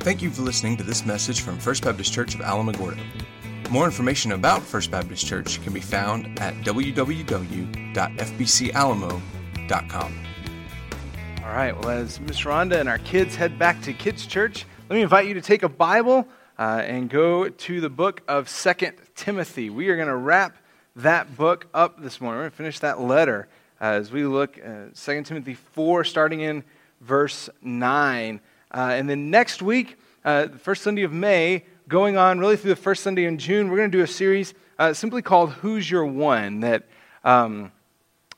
Thank you for listening to this message from First Baptist Church of Alamogordo. More information about First Baptist Church can be found at www.fbcalamo.com. All right, well, as Miss Rhonda and our kids head back to Kids Church, let me invite you to take a Bible uh, and go to the book of Second Timothy. We are going to wrap that book up this morning. We're going to finish that letter uh, as we look at 2 Timothy 4, starting in verse 9. Uh, and then next week, uh, the first Sunday of May, going on really through the first Sunday in June, we're going to do a series uh, simply called Who's Your One? That um,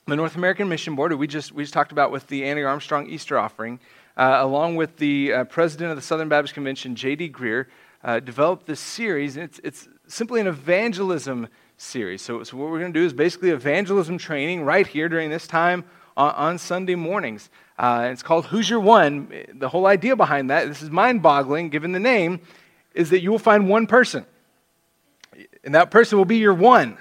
the North American Mission Board, we just, we just talked about with the Annie Armstrong Easter offering, uh, along with the uh, president of the Southern Baptist Convention, J.D. Greear, uh, developed this series. And it's, it's simply an evangelism series. So, so what we're going to do is basically evangelism training right here during this time on, on Sunday mornings. Uh, it's called Who's Your One? The whole idea behind that, this is mind boggling given the name, is that you will find one person. And that person will be your one.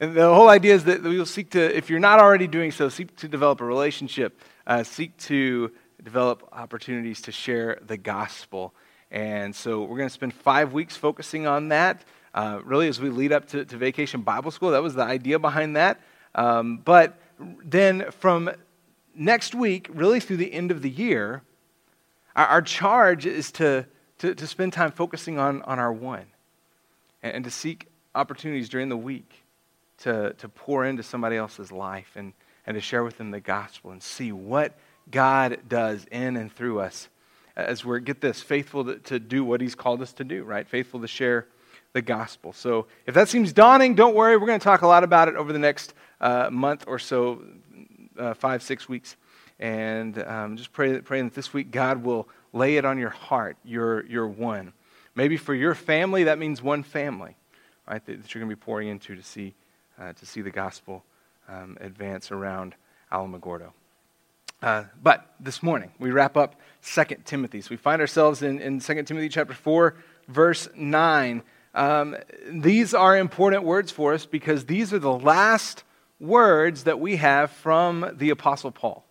And the whole idea is that we will seek to, if you're not already doing so, seek to develop a relationship, uh, seek to develop opportunities to share the gospel. And so we're going to spend five weeks focusing on that. Uh, really, as we lead up to, to, Vacation Bible School, that was the idea behind that. Um, but then from next week, really through the end of the year, our, our charge is to, to, to, spend time focusing on, on our one and, and to seek opportunities during the week to, to pour into somebody else's life and, and to share with them the gospel and see what God does in and through us as we're, get this, faithful to, to do what He's called us to do, right? Faithful to share the gospel. So if that seems daunting, don't worry. We're going to talk a lot about it over the next uh, month or so, uh, five, six weeks. And um, just pray, pray that this week God will lay it on your heart, your, your one. Maybe for your family, that means one family, right, that, that you're going to be pouring into to see, uh, to see the gospel um, advance around Alamogordo. Uh, but this morning, we wrap up 2 Timothy. So we find ourselves in, in 2 Timothy chapter 4, verse 9. Um, these are important words for us because these are the last words that we have from the Apostle Paul.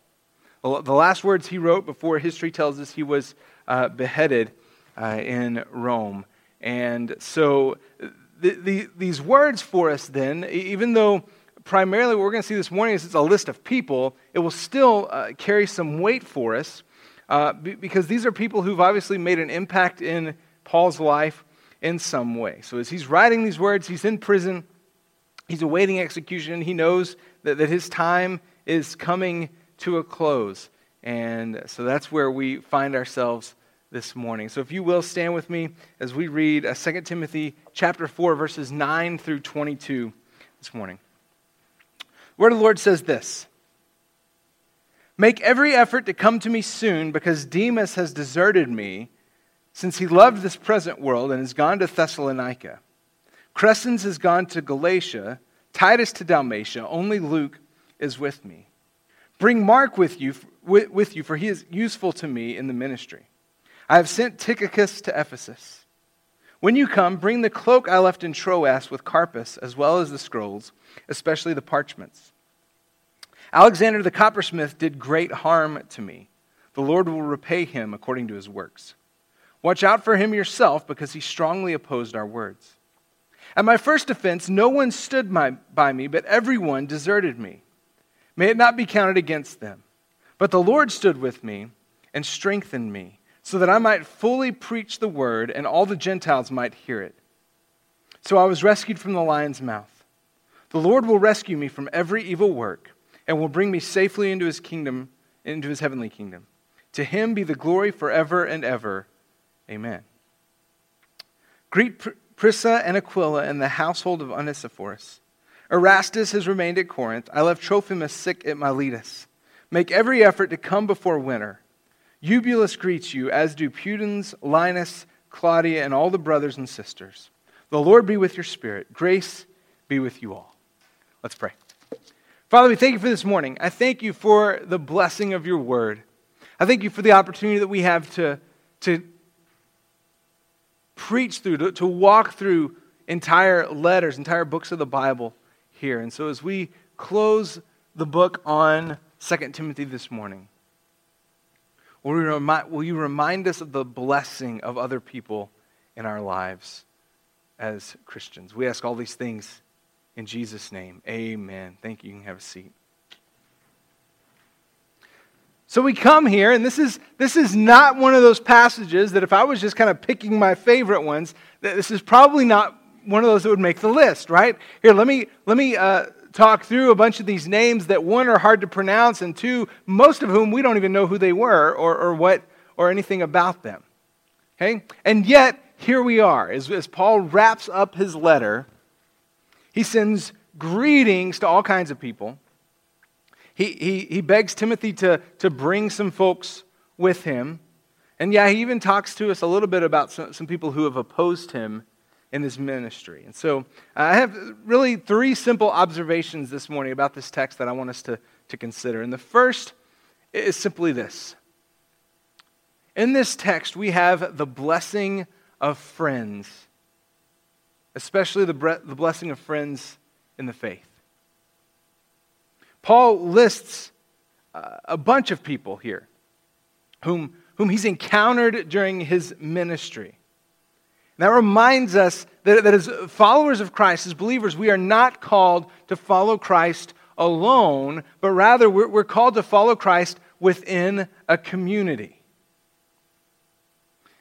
The last words he wrote before history tells us he was uh, beheaded uh, in Rome. And so the, the, these words for us, then, even though primarily what we're going to see this morning is it's a list of people, it will still uh, carry some weight for us uh, because these are people who've obviously made an impact in Paul's life in some way. So as he's writing these words, he's in prison. He's awaiting execution. He knows that, that his time is coming to a close. And so that's where we find ourselves this morning. So if you will stand with me as we read uh, 2 Timothy chapter 4 verses 9 through 22 this morning. The word of the Lord says this. Make every effort to come to me soon because Demas has deserted me since he loved this present world and has gone to Thessalonica. Crescens has gone to Galatia, Titus to Dalmatia, only Luke is with me. Bring Mark with you, with you, for he is useful to me in the ministry. I have sent Tychicus to Ephesus. When you come, bring the cloak I left in Troas with Carpus, as well as the scrolls, especially the parchments. Alexander the coppersmith did great harm to me. The Lord will repay him according to his works. Watch out for him yourself, because he strongly opposed our words. At my first offense, no one stood my, by me, but everyone deserted me. May it not be counted against them. But the Lord stood with me and strengthened me, so that I might fully preach the word and all the Gentiles might hear it. So I was rescued from the lion's mouth. The Lord will rescue me from every evil work and will bring me safely into his kingdom, into his heavenly kingdom. To him be the glory forever and ever. Amen. Greet Prisca and Aquila and the household of Onesiphorus. Erastus has remained at Corinth. I left Trophimus sick at Miletus. Make every effort to come before winter. Eubulus greets you, as do Pudens, Linus, Claudia, and all the brothers and sisters. The Lord be with your spirit. Grace be with you all. Let's pray. Father, we thank you for this morning. I thank you for the blessing of your word. I thank you for the opportunity that we have to, to preach through, to, to walk through entire letters, entire books of the Bible here. And so as we close the book on 2 Timothy this morning, Will remind, will you remind us of the blessing of other people in our lives as Christians? We ask all these things in Jesus' name. Amen. Thank you. You can have a seat. So we come here, and this is, this is not one of those passages that if I was just kind of picking my favorite ones, this is probably not one of those that would make the list, right? Here, let me, let me uh, talk through a bunch of these names that one are hard to pronounce, and two, most of whom we don't even know who they were or, or what or anything about them. Okay? And yet, here we are. As, as Paul wraps up his letter, he sends greetings to all kinds of people he, he, he begs Timothy to, to bring some folks with him. And yeah, he even talks to us a little bit about some, some people who have opposed him in his ministry. And so uh, I have really three simple observations this morning about this text that I want us to, to consider. And the first is simply this In this text, we have the blessing of friends, especially the, bre- the blessing of friends in the faith. Paul lists uh, a bunch of people here whom, whom he's encountered during his ministry. And that reminds us that, that as followers of Christ, as believers, we are not called to follow Christ alone, but rather we're, we're called to follow Christ within a community.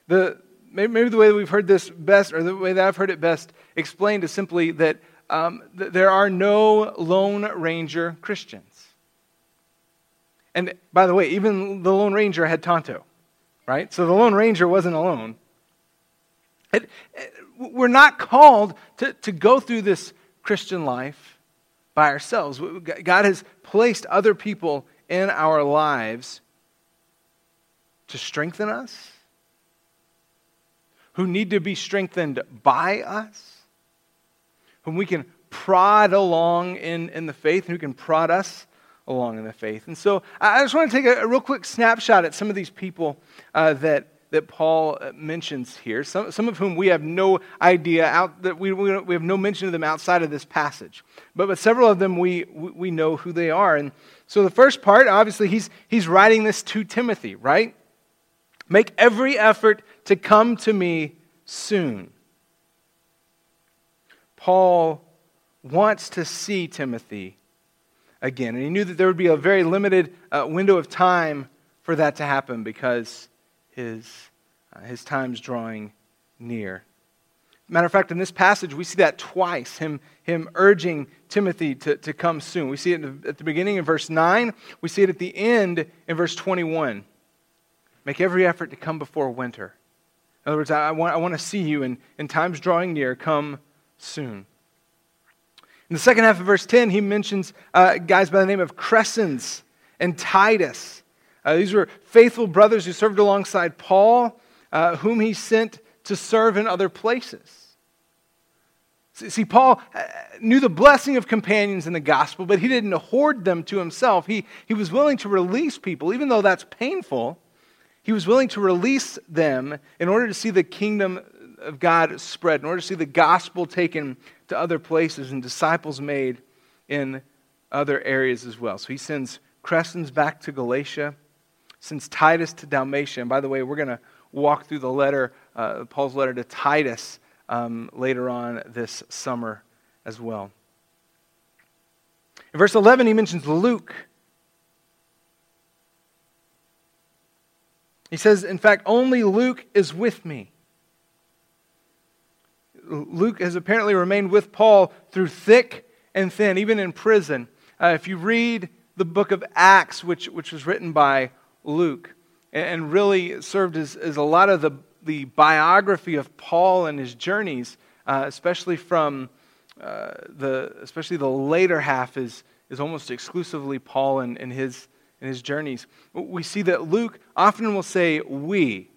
The, maybe the way that we've heard this best, or the way that I've heard it best explained, is simply that um, th- there are no Lone Ranger Christians. And by the way, even the Lone Ranger had Tonto, right? So the Lone Ranger wasn't alone. It, it, we're not called to, to go through this Christian life by ourselves. God has placed other people in our lives to strengthen us, who need to be strengthened by us whom we can prod along in, in the faith, and who can prod us along in the faith. And so I just want to take a, a real quick snapshot at some of these people uh, that, that Paul uh, mentions here, some, some of whom we have no idea, out, that we, we, we have no mention of them outside of this passage. But, but several of them we, we know who they are. And so the first part, obviously, he's, he's writing this to Timothy, right? Make every effort to come to me soon. Paul wants to see Timothy again. And he knew that there would be a very limited uh, window of time for that to happen because his, uh, his time's drawing near. Matter of fact, in this passage, we see that twice him, him urging Timothy to, to come soon. We see it at the beginning in verse 9, we see it at the end in verse 21. Make every effort to come before winter. In other words, I, want, I want to see you, and, and time's drawing near. Come soon. In the second half of verse 10, he mentions uh, guys by the name of Crescens and Titus. Uh, these were faithful brothers who served alongside Paul, uh, whom he sent to serve in other places. See, Paul uh, knew the blessing of companions in the gospel, but he didn't hoard them to himself. He, he was willing to release people, even though that's painful. He was willing to release them in order to see the kingdom of God spread, in order to see the gospel taken to other places and disciples made in other areas as well. So he sends Crescens back to Galatia, sends Titus to Dalmatia. And by the way, we're going to walk through the letter, uh, Paul's letter to Titus um, later on this summer as well. In verse 11, he mentions Luke. He says, in fact, only Luke is with me. Luke has apparently remained with Paul through thick and thin, even in prison. Uh, if you read the book of Acts, which, which was written by Luke, and really served as, as a lot of the, the biography of Paul and his journeys, uh, especially from uh, the, especially the later half is, is almost exclusively Paul and, and, his, and his journeys. We see that Luke often will say, we.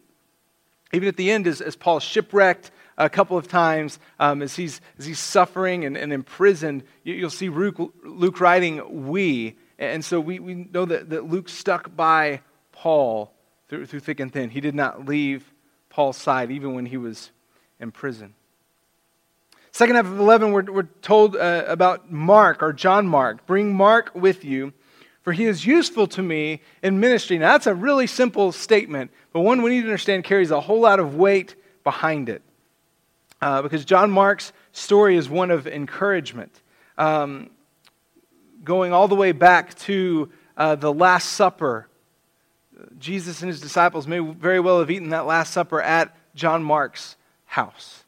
Even at the end, as, as Paul's shipwrecked a couple of times um, as, he's, as he's suffering and, and imprisoned. You, will see Luke, Luke writing we. And so we, we know that, that Luke stuck by Paul through, through thick and thin. He did not leave Paul's side even when he was in prison. Second half of 11, we're, we're told uh, about Mark or John Mark. Bring Mark with you, for he is useful to me in ministry. Now, that's a really simple statement, but one we need to understand carries a whole lot of weight behind it. Uh, because John Mark's story is one of encouragement. Um, going all the way back to uh, the Last Supper, Jesus and his disciples may very well have eaten that Last Supper at John Mark's house.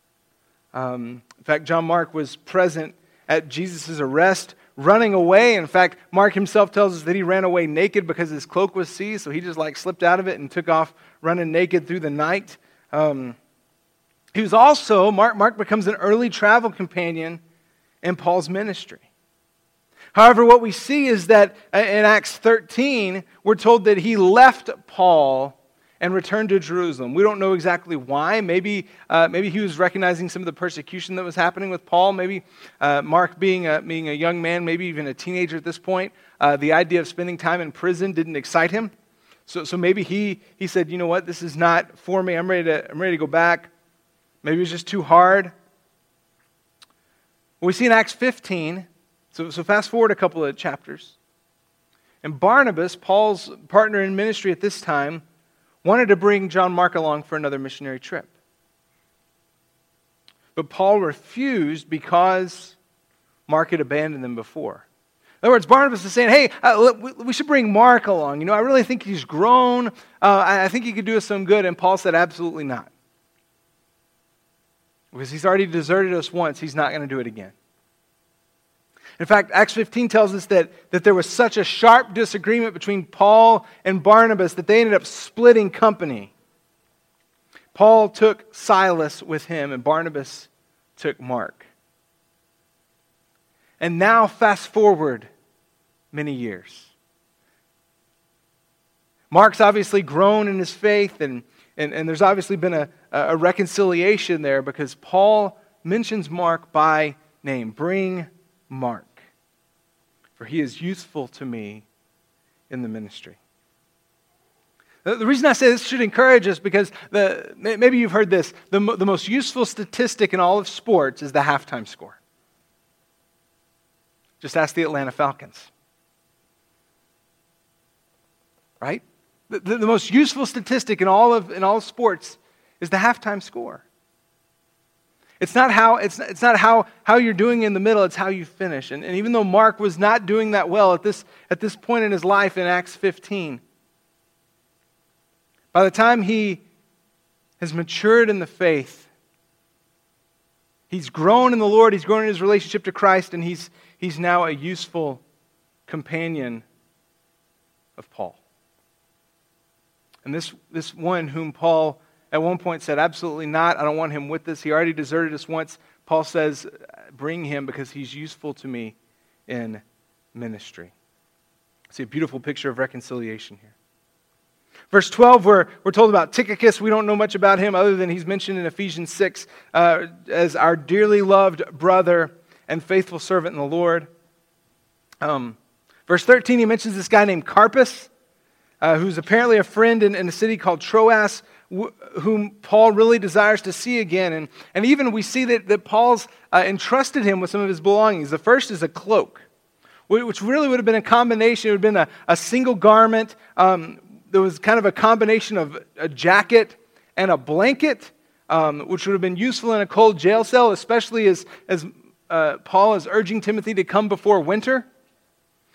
Um, in fact, John Mark was present at Jesus' arrest running away. In fact, Mark himself tells us that he ran away naked because his cloak was seized, so he just like slipped out of it and took off running naked through the night. Um, he was also, Mark, Mark becomes an early travel companion in Paul's ministry. However, what we see is that uh, in Acts 13, we're told that he left Paul and returned to Jerusalem. We don't know exactly why. Maybe, uh, maybe he was recognizing some of the persecution that was happening with Paul. Maybe uh, Mark, being a, being a young man, maybe even a teenager at this point, uh, the idea of spending time in prison didn't excite him. So, so maybe he, he said, you know what, this is not for me. I'm ready, to, I'm ready to go back. Maybe it was just too hard. we see in Acts 15, so, so fast forward a couple of chapters. And Barnabas, Paul's partner in ministry at this time, wanted to bring John Mark along for another missionary trip. But Paul refused because Mark had abandoned them before. In other words, Barnabas is saying, hey, uh, we should bring Mark along. You know, I really think he's grown. Uh, I think he could do us some good. And Paul said, absolutely not. Because he's already deserted us once, he's not going to do it again. In fact, Acts 15 tells us that, that there was such a sharp disagreement between Paul and Barnabas that they ended up splitting company. Paul took Silas with him, and Barnabas took Mark. And now, fast forward many years. Mark's obviously grown in his faith, and, and, and there's obviously been a, a reconciliation there because Paul mentions Mark by name. Bring Mark for he is useful to me in the ministry. The reason I say this should encourage us because the, maybe you've heard this. The, the most useful statistic in all of sports is the halftime score. Just ask the Atlanta Falcons. Right? The, the, most useful statistic in all, of, in all sports is the halftime score. It's not how, it's, it's not how, how you're doing in the middle, it's how you finish. And, and even though Mark was not doing that well at this, at this point in his life in Acts 15, by the time he has matured in the faith, he's grown in the Lord, he's grown in his relationship to Christ, and he's, he's now a useful companion of Paul. And this, this one whom Paul at one point said, Absolutely not. I don't want him with us. He already deserted us once. Paul says, Bring him because he's useful to me in ministry. See a beautiful picture of reconciliation here. Verse 12, we're, we're told about Tychicus. We don't know much about him other than he's mentioned in Ephesians 6 uh, as our dearly loved brother and faithful servant in the Lord. Um, verse 13, he mentions this guy named Carpus, uh, who's apparently a friend in, in a city called Troas, whom Paul really desires to see again. And, and even we see that, that Paul's uh, entrusted him with some of his belongings. The first is a cloak, which really would have been a combination. It would have been a, a single garment. Um, there was kind of a combination of a jacket and a blanket, um, which would have been useful in a cold jail cell, especially as, as uh, Paul is urging Timothy to come before winter.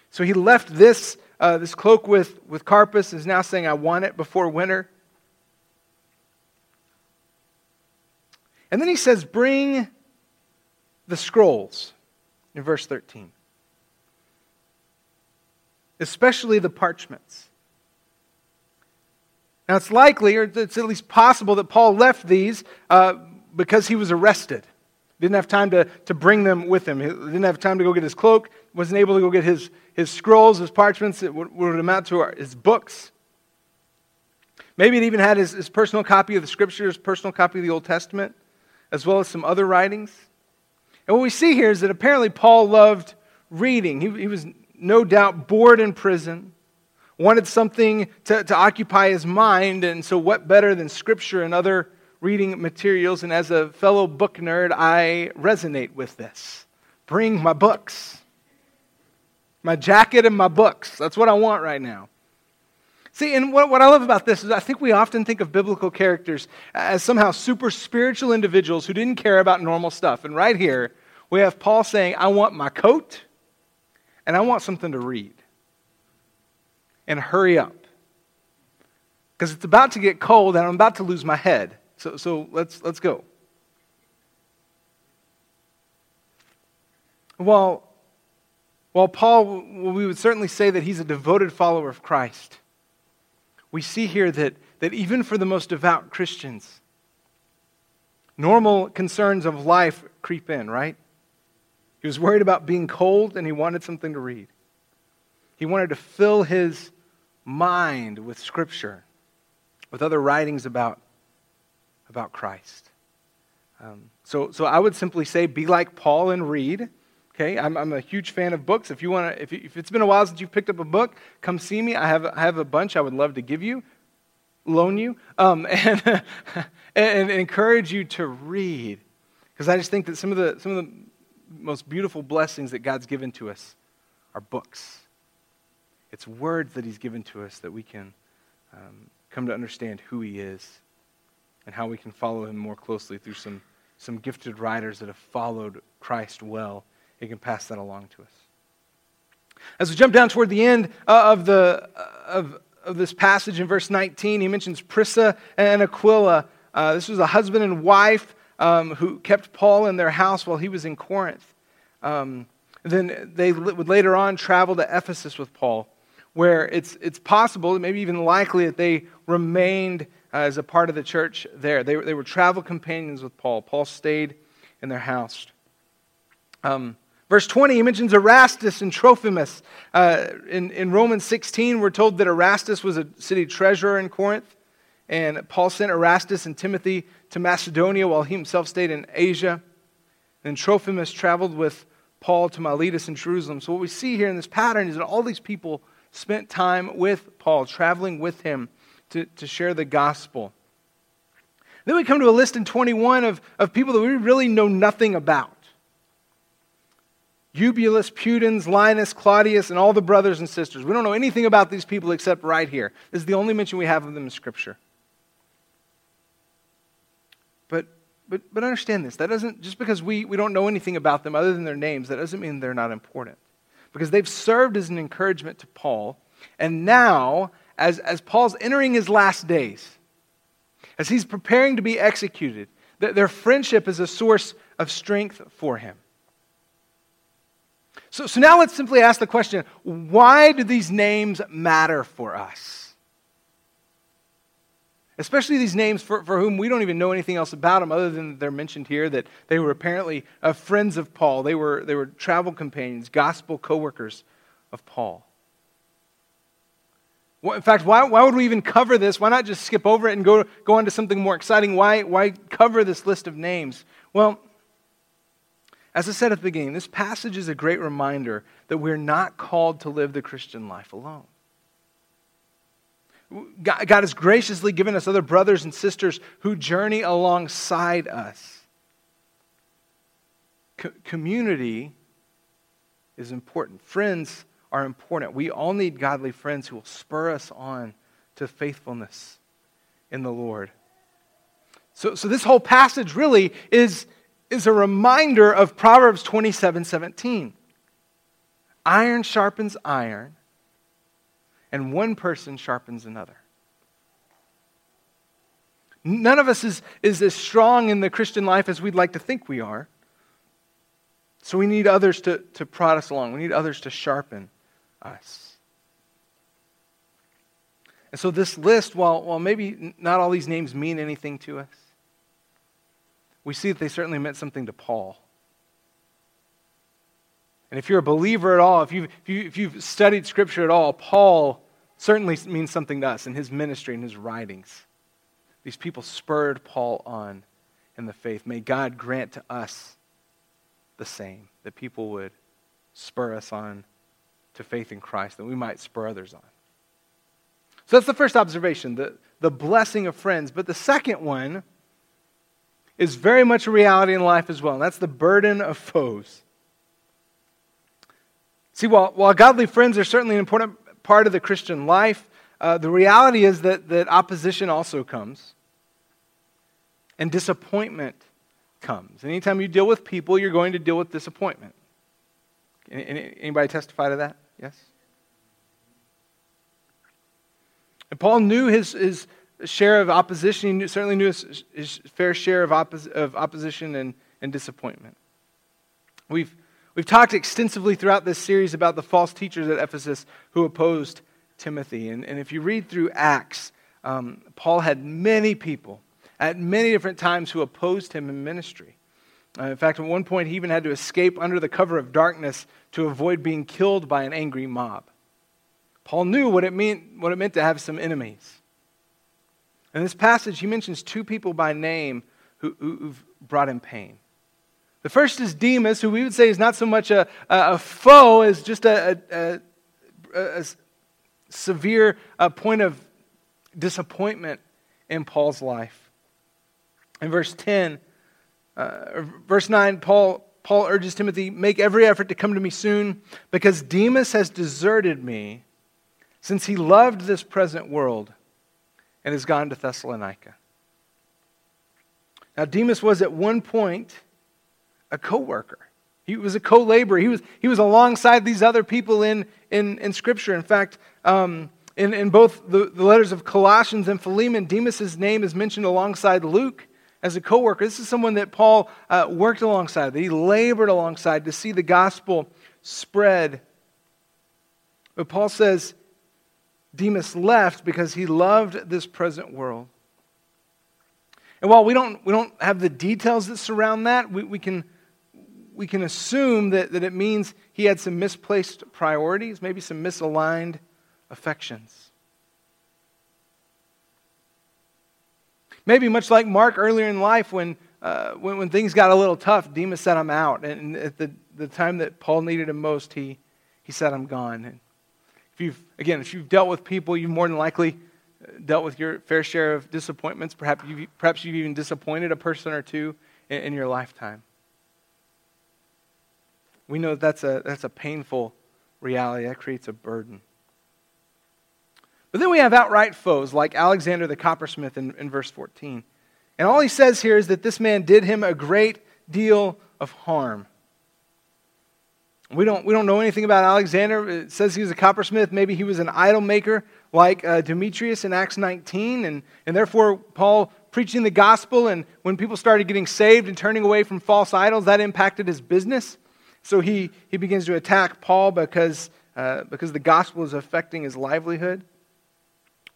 So he left this, uh, this cloak with, with Carpus, is now saying, I want it before winter. And then he says, Bring the scrolls in verse 13, especially the parchments. Now, it's likely, or it's at least possible, that Paul left these uh, because he was arrested. Didn't have time to, to bring them with him. He didn't have time to go get his cloak, wasn't able to go get his, his scrolls, his parchments, it would, would amount to his books. Maybe he even had his, his personal copy of the scriptures, personal copy of the Old Testament as well as some other writings. And what we see here is that apparently Paul loved reading. He, he was no doubt bored in prison, wanted something to, to occupy his mind, and so what better than scripture and other reading materials? And as a fellow book nerd, I resonate with this. Bring my books. my jacket and my books. That's what I want right now. See, and what, what I love about this is I think we often think of biblical characters as somehow super spiritual individuals who didn't care about normal stuff. And right here, we have Paul saying, I want my coat and I want something to read. And hurry up. Because it's about to get cold and I'm about to lose my head. So, so let's, let's go. While, while Paul, we would certainly say that he's a devoted follower of Christ, we see here that, that even for the most devout Christians, normal concerns of life creep in, right? He was worried about being cold and he wanted something to read. He wanted to fill his mind with Scripture, with other writings about, about Christ. Um, so, so I would simply say be like Paul and read. Okay, I'm, I'm a huge fan of books. If you want to, if, if it's been a while since you've picked up a book, come see me. I have, I have a bunch I would love to give you, loan you, um, and, and, and encourage you to read. Because I just think that some of the some of the most beautiful blessings that God's given to us are books. It's words that He's given to us that we can um, come to understand who He is and how we can follow Him more closely through some, some gifted writers that have followed Christ well he can pass that along to us. As we jump down toward the end uh, of, the, uh, of, of this passage in verse 19, he mentions Prisca and Aquila. Uh, this was a husband and wife um, who kept Paul in their house while he was in Corinth. Um, then they would later on travel to Ephesus with Paul, where it's, it's possible, maybe even likely, that they remained as a part of the church there. They, they were travel companions with Paul. Paul stayed in their house. Um, Verse 20, he mentions Erastus and Trophimus. Uh, in, in Romans 16, we're told that Erastus was a city treasurer in Corinth, and Paul sent Erastus and Timothy to Macedonia while he himself stayed in Asia. And Trophimus traveled with Paul to Miletus in Jerusalem. So, what we see here in this pattern is that all these people spent time with Paul, traveling with him to, to share the gospel. Then we come to a list in 21 of, of people that we really know nothing about. Eubulus, Pudens, Linus, Claudius, and all the brothers and sisters. We don't know anything about these people except right here. This is the only mention we have of them in Scripture. But, but, but understand this. That doesn't, just because we, we don't know anything about them other than their names, that doesn't mean they're not important. Because they've served as an encouragement to Paul. And now, as, as Paul's entering his last days, as he's preparing to be executed, their friendship is a source of strength for him. So, so now let's simply ask the question why do these names matter for us? Especially these names for, for whom we don't even know anything else about them other than they're mentioned here that they were apparently uh, friends of Paul. They were, they were travel companions, gospel co workers of Paul. In fact, why, why would we even cover this? Why not just skip over it and go, go on to something more exciting? Why, why cover this list of names? Well, as I said at the beginning, this passage is a great reminder that we're not called to live the Christian life alone. God, has graciously given us other brothers and sisters who journey alongside us. Co- community is important. Friends are important. We all need godly friends who will spur us on to faithfulness in the Lord. So, so this whole passage really is is a reminder of Proverbs 27 17. Iron sharpens iron, and one person sharpens another. None of us is, is as strong in the Christian life as we'd like to think we are. So we need others to, to prod us along. We need others to sharpen us. And so this list, while, while maybe not all these names mean anything to us, we see that they certainly meant something to Paul. And if you're a believer at all, if you've, if, you, if you've studied Scripture at all, Paul certainly means something to us in his ministry and his writings. These people spurred Paul on in the faith. May God grant to us the same, that people would spur us on to faith in Christ, that we might spur others on. So that's the first observation, the, the blessing of friends. But the second one, is very much a reality in life as well, and that's the burden of foes. See, while, while godly friends are certainly an important part of the Christian life, uh, the reality is that, that opposition also comes. And disappointment comes. Anytime you deal with people, you're going to deal with disappointment. Anybody testify to that? Yes? And Paul knew his, his share of opposition. He knew, certainly knew his, his fair share of, oppos, of opposition and, and disappointment. We've, we've talked extensively throughout this series about the false teachers at Ephesus who opposed Timothy. And, and if you read through Acts, um, Paul had many people at many different times who opposed him in ministry. Uh, in fact, at one point, he even had to escape under the cover of darkness to avoid being killed by an angry mob. Paul knew what it, meant, what it meant to have some enemies. In this passage, he mentions two people by name who, who've brought him pain. The first is Demas, who we would say is not so much a, a foe as just a, a, a severe point of disappointment in Paul's life. In verse 10, uh, verse 9, Paul, Paul urges Timothy, Make every effort to come to me soon, because Demas has deserted me since he loved this present world and has gone to Thessalonica. Now, Demas was at one point a co worker. He was a co laborer. He was, he was alongside these other people in, in, in Scripture. In fact, um, in, in both the, the letters of Colossians and Philemon, Demas' name is mentioned alongside Luke as a coworker. This is someone that Paul uh, worked alongside, that he labored alongside to see the gospel spread. But Paul says Demas left because he loved this present world. And while we don't, we don't have the details that surround that, we, we, can, we can assume that, that it means he had some misplaced priorities, maybe some misaligned affections. Maybe much like Mark earlier in life, when, uh, when, when, things got a little tough, Demas set him out. And at the, the time that Paul needed him most, he, he said, I'm gone. And if you've, again, if you've dealt with people, you've more than likely uh, dealt with your fair share of disappointments. Perhaps you've, perhaps you've even disappointed a person or two in, in your lifetime. We know that that's a, that's a painful reality. That creates a burden. But then we have outright foes like Alexander the coppersmith in, in verse 14. And all he says here is that this man did him a great deal of harm. We don't, we don't know anything about Alexander. It says he was a coppersmith. Maybe he was an idol maker like uh, Demetrius in Acts 19. And, and therefore, Paul preaching the gospel, and when people started getting saved and turning away from false idols, that impacted his business. So he, he begins to attack Paul because, uh, because the gospel is affecting his livelihood.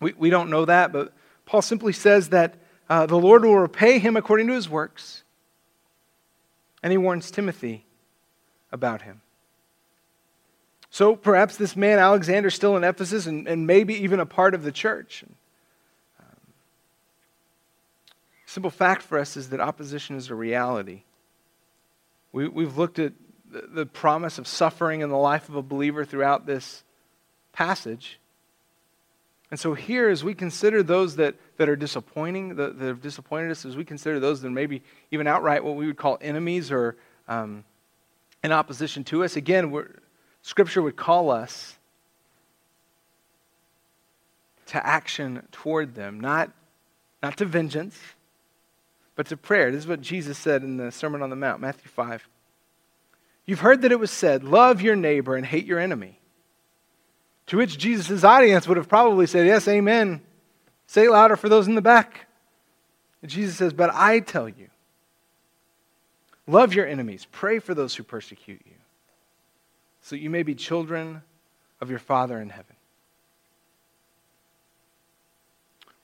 We, we don't know that, but Paul simply says that uh, the Lord will repay him according to his works. And he warns Timothy about him. So perhaps this man, Alexander, is still in Ephesus and, and maybe even a part of the church. Um, simple fact for us is that opposition is a reality. We, we've looked at the, the promise of suffering in the life of a believer throughout this passage. And so, here, as we consider those that, that are disappointing, that, that have disappointed us, as we consider those that are maybe even outright what we would call enemies or um, in opposition to us, again, Scripture would call us to action toward them, not, not to vengeance, but to prayer. This is what Jesus said in the Sermon on the Mount, Matthew 5. You've heard that it was said, Love your neighbor and hate your enemy. To which Jesus' audience would have probably said, Yes, amen. Say louder for those in the back. And Jesus says, But I tell you, love your enemies, pray for those who persecute you, so that you may be children of your Father in heaven.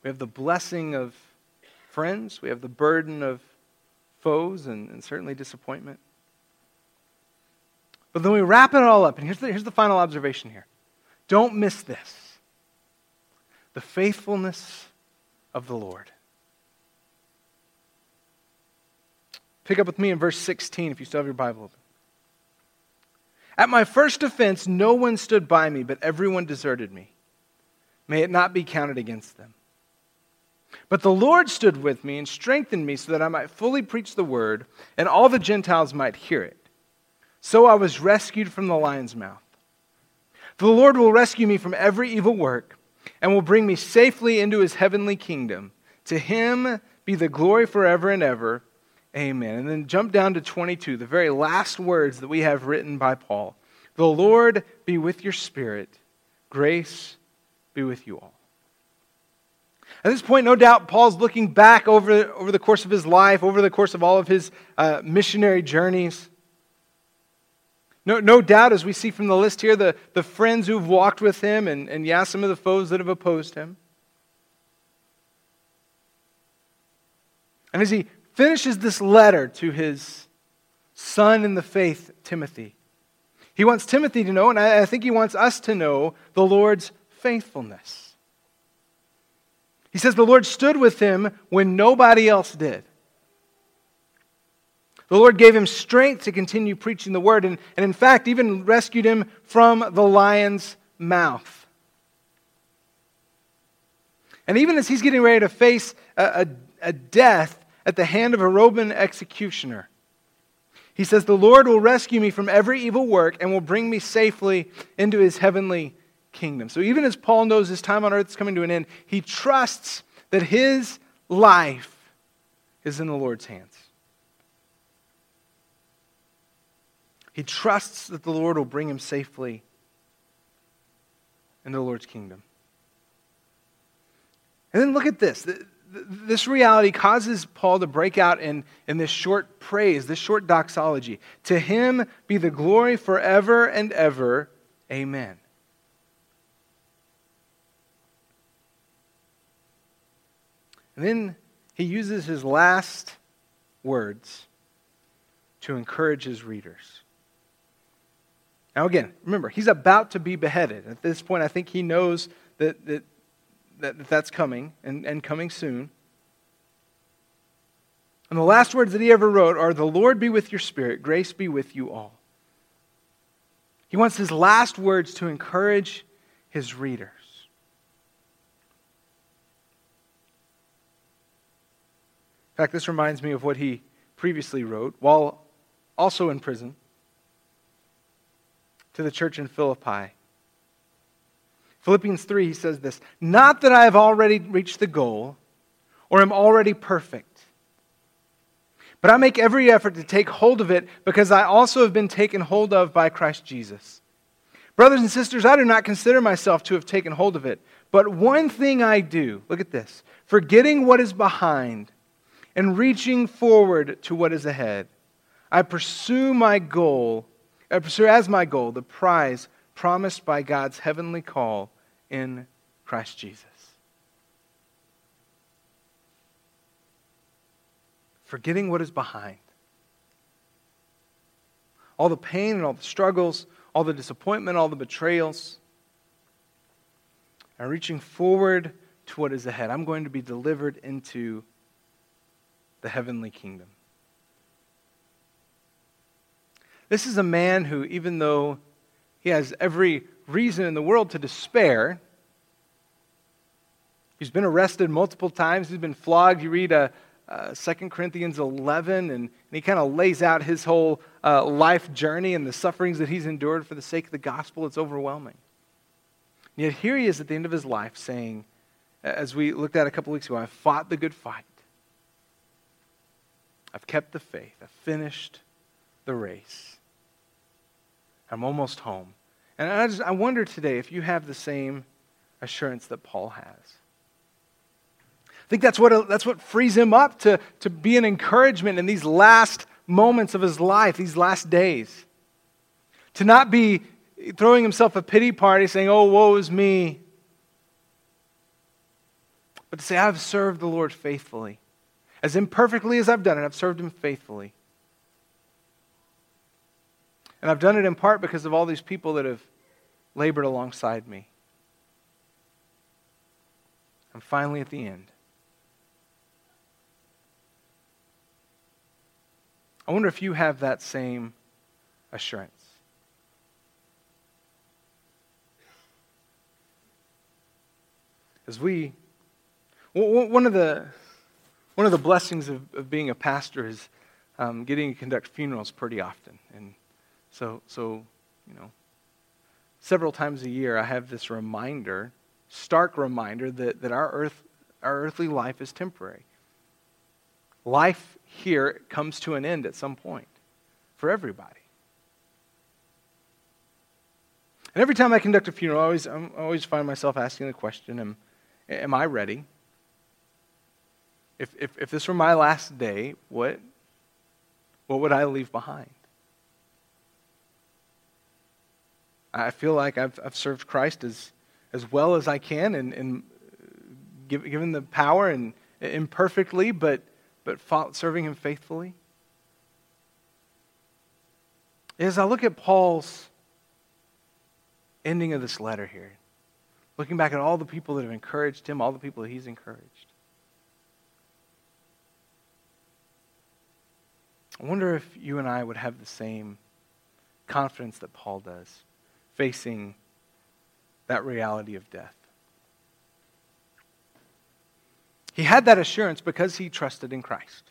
We have the blessing of friends, we have the burden of foes, and, and certainly disappointment. But then we wrap it all up, and here's the, here's the final observation here. Don't miss this the faithfulness of the Lord. Pick up with me in verse 16 if you still have your Bible At my first offense, no one stood by me, but everyone deserted me. May it not be counted against them. But the Lord stood with me and strengthened me so that I might fully preach the word and all the Gentiles might hear it. So I was rescued from the lion's mouth. For the Lord will rescue me from every evil work and will bring me safely into his heavenly kingdom. To him be the glory forever and ever. Amen. And then jump down to 22, the very last words that we have written by Paul. The Lord be with your spirit. Grace be with you all. At this point, no doubt, Paul's looking back over, over the course of his life, over the course of all of his uh, missionary journeys. No, no doubt, as we see from the list here, the, the friends who've walked with him, and, and yeah, some of the foes that have opposed him. And as he finishes this letter to his son in the faith, Timothy, he wants Timothy to know, and I, I think he wants us to know, the Lord's faithfulness. He says the Lord stood with him when nobody else did. The Lord gave him strength to continue preaching the word, and, and in fact, even rescued him from the lion's mouth. And even as he's getting ready to face a, a, a death at the hand of a Roman executioner, he says, The Lord will rescue me from every evil work and will bring me safely into his heavenly kingdom. So even as Paul knows his time on earth is coming to an end, he trusts that his life is in the Lord's hands. He trusts that the Lord will bring him safely into the Lord's kingdom. And then look at this. This reality causes Paul to break out in, in this short praise, this short doxology. To him be the glory forever and ever. Amen. And then he uses his last words to encourage his readers. Now, again, remember, he's about to be beheaded. At this point, I think he knows that, that, that that's coming and, and coming soon. And the last words that he ever wrote are The Lord be with your spirit, grace be with you all. He wants his last words to encourage his readers. In fact, this reminds me of what he previously wrote while also in prison to the church in Philippi. Philippians 3, he says this Not that I have already reached the goal or am already perfect, but I make every effort to take hold of it because I also have been taken hold of by Christ Jesus. Brothers and sisters, I do not consider myself to have taken hold of it, but one thing I do, look at this, forgetting what is behind and reaching forward to what is ahead, I pursue my goal Uh, Pursue as my goal the prize promised by God's heavenly call in Christ Jesus. Forgetting what is behind. All the pain and all the struggles, all the disappointment, all the betrayals. And reaching forward to what is ahead. I'm going to be delivered into the heavenly kingdom. This is a man who, even though he has every reason in the world to despair, he's been arrested multiple times, he's been flogged. You read uh, uh, 2 Corinthians 11, and, and he kind of lays out his whole uh, life journey and the sufferings that he's endured for the sake of the gospel. It's overwhelming. And yet here he is at the end of his life saying, as we looked at a couple weeks ago, I've fought the good fight. I've kept the faith. I've finished the race. I'm almost home. And I, just, I wonder today if you have the same assurance that Paul has. I think that's what, that's what frees him up to, to be an encouragement in these last moments of his life, these last days. To not be throwing himself a pity party saying, oh, woe is me. But to say, I've served the Lord faithfully. As imperfectly as I've done it, I've served him faithfully. And I've done it in part because of all these people that have labored alongside me. I'm finally at the end. I wonder if you have that same assurance. As we, one of the, one of the blessings of, of being a pastor is um, getting to conduct funerals pretty often. And so, so you know, several times a year, I have this reminder, stark reminder, that, that our, earth, our earthly life is temporary. Life here comes to an end at some point for everybody. And every time I conduct a funeral, I always, I always find myself asking the question am, am I ready? If, if, if this were my last day, what, what would I leave behind? I feel like I've, I've served Christ as, as well as I can and, and give, given the power and imperfectly, but, but serving Him faithfully. As I look at Paul's ending of this letter here, looking back at all the people that have encouraged him, all the people that he's encouraged, I wonder if you and I would have the same confidence that Paul does facing that reality of death. He had that assurance because he trusted in Christ.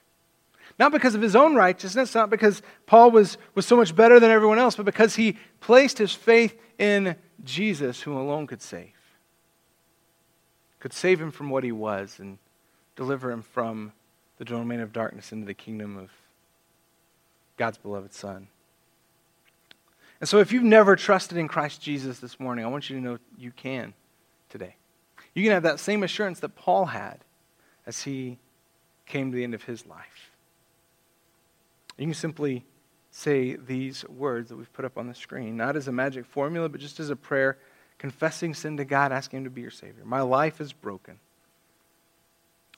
Not because of his own righteousness, not because Paul was, was so much better than everyone else, but because he placed his faith in Jesus, who alone could save. Could save him from what he was and deliver him from the domain of darkness into the kingdom of God's beloved Son. And so, if you've never trusted in Christ Jesus this morning, I want you to know you can today. You can have that same assurance that Paul had as he came to the end of his life. You can simply say these words that we've put up on the screen, not as a magic formula, but just as a prayer, confessing sin to God, asking Him to be your Savior. My life is broken.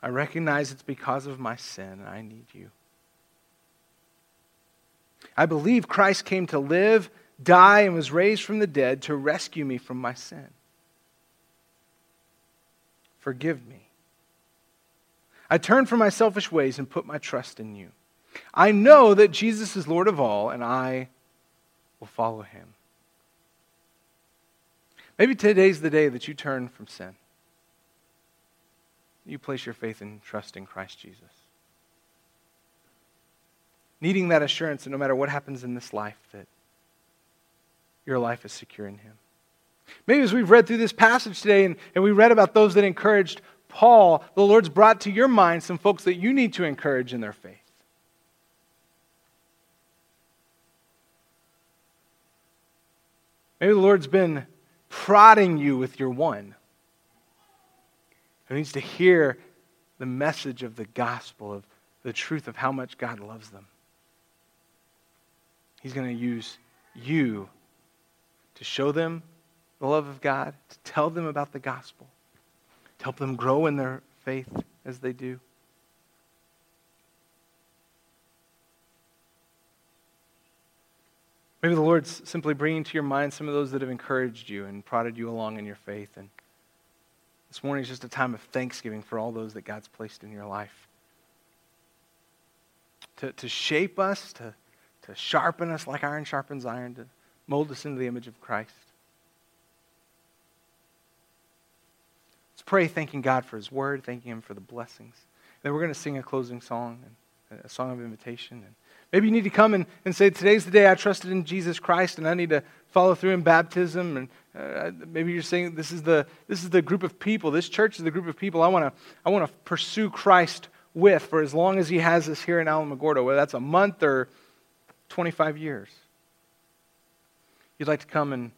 I recognize it's because of my sin, and I need you. I believe Christ came to live, die, and was raised from the dead to rescue me from my sin. Forgive me. I turn from my selfish ways and put my trust in you. I know that Jesus is Lord of all, and I will follow him. Maybe today's the day that you turn from sin. You place your faith and trust in Christ Jesus needing that assurance that no matter what happens in this life, that your life is secure in Him. Maybe as we've read through this passage today and, and we read about those that encouraged Paul, the Lord's brought to your mind some folks that you need to encourage in their faith. Maybe the Lord's been prodding you with your one who needs to hear the message of the gospel, of the truth of how much God loves them. He's going to use you to show them the love of God, to tell them about the gospel, to help them grow in their faith as they do. Maybe the Lord's simply bringing to your mind some of those that have encouraged you and prodded you along in your faith. And this morning is just a time of thanksgiving for all those that God's placed in your life. To, to shape us, to to sharpen us like iron sharpens iron, to mold us into the image of Christ. Let's pray, thanking God for His word, thanking Him for the blessings. Then we're going to sing a closing song, a song of invitation. And maybe you need to come and, and say, Today's the day I trusted in Jesus Christ, and I need to follow through in baptism. And uh, maybe you're saying, this is, the, this is the group of people, this church is the group of people I want to I want to pursue Christ with for as long as He has us here in Alamogordo, whether that's a month or 25 years. You'd like to come and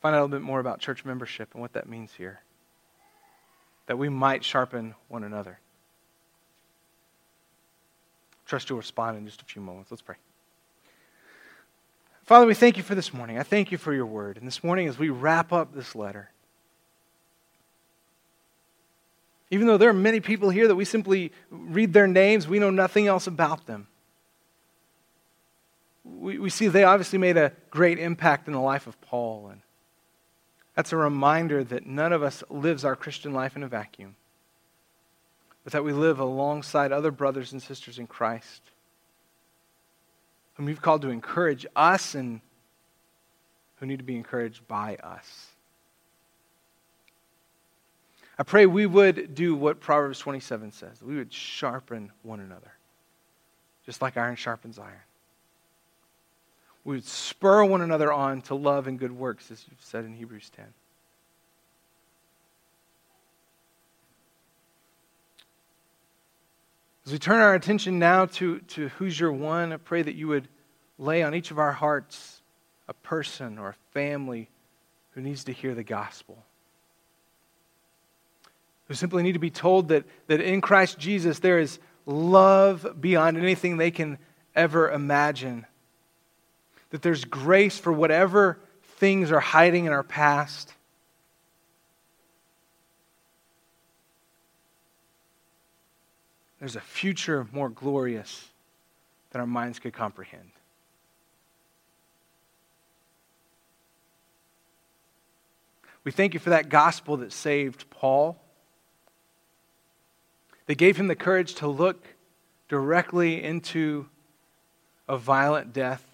find out a little bit more about church membership and what that means here, that we might sharpen one another. Trust you'll respond in just a few moments. Let's pray. Father, we thank you for this morning. I thank you for your word. And this morning, as we wrap up this letter, even though there are many people here that we simply read their names, we know nothing else about them we, we see they obviously made a great impact in the life of Paul. And that's a reminder that none of us lives our Christian life in a vacuum, but that we live alongside other brothers and sisters in Christ whom you've called to encourage us and who need to be encouraged by us. I pray we would do what Proverbs 27 says. We would sharpen one another, just like iron sharpens iron. We would spur one another on to love and good works, as you've said in Hebrews 10. As we turn our attention now to, to who's your one, I pray that you would lay on each of our hearts a person or a family who needs to hear the gospel. Who simply need to be told that, that in Christ Jesus there is love beyond anything they can ever imagine. That there's grace for whatever things are hiding in our past. There's a future more glorious than our minds could comprehend. We thank you for that gospel that saved Paul, that gave him the courage to look directly into a violent death,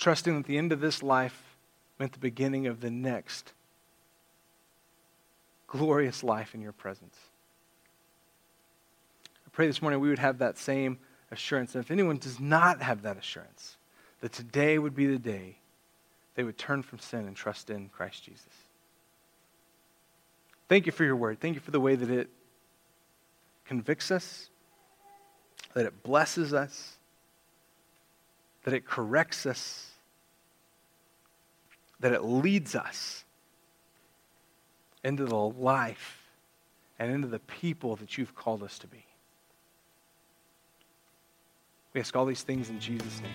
trusting that the end of this life meant the beginning of the next glorious life in your presence. I pray this morning we would have that same assurance. And if anyone does not have that assurance, that today would be the day they would turn from sin and trust in Christ Jesus. Thank you for your word. Thank you for the way that it convicts us, that it blesses us, that it corrects us, that it leads us into the life and into the people that you've called us to be. We ask all these things in Jesus' name.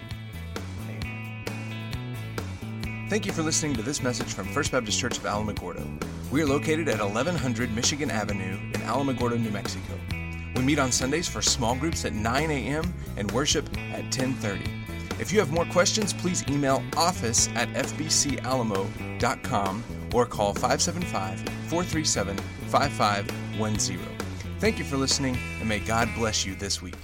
Thank you for listening to this message from First Baptist Church of Alamogordo. We are located at 1100 Michigan Avenue in Alamogordo, New Mexico. We meet on Sundays for small groups at 9 a.m. and worship at 10:30. If you have more questions, please email office at fbcalamo.com or call 575-437-5510. Thank you for listening, and may God bless you this week.